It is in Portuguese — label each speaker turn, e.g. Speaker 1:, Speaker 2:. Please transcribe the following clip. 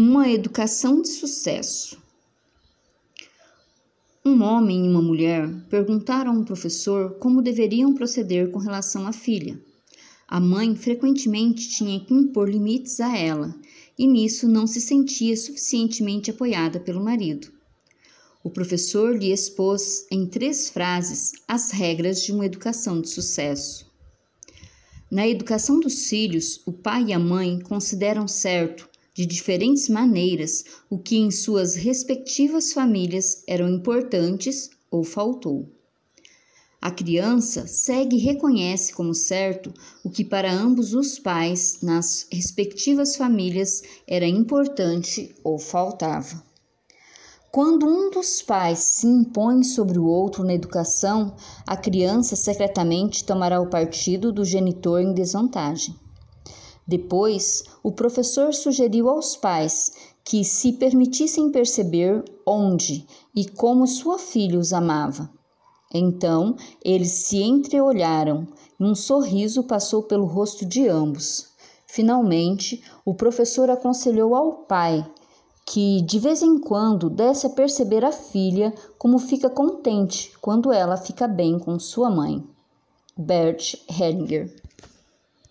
Speaker 1: Uma educação de sucesso. Um homem e uma mulher perguntaram ao professor como deveriam proceder com relação à filha. A mãe frequentemente tinha que impor limites a ela, e nisso não se sentia suficientemente apoiada pelo marido. O professor lhe expôs em três frases as regras de uma educação de sucesso. Na educação dos filhos, o pai e a mãe consideram certo de diferentes maneiras o que em suas respectivas famílias eram importantes ou faltou. A criança segue e reconhece como certo o que para ambos os pais nas respectivas famílias era importante ou faltava. Quando um dos pais se impõe sobre o outro na educação, a criança secretamente tomará o partido do genitor em desvantagem. Depois, o professor sugeriu aos pais que se permitissem perceber onde e como sua filha os amava. Então, eles se entreolharam e um sorriso passou pelo rosto de ambos. Finalmente, o professor aconselhou ao pai que de vez em quando desse a perceber à filha como fica contente quando ela fica bem com sua mãe. Bert Hellinger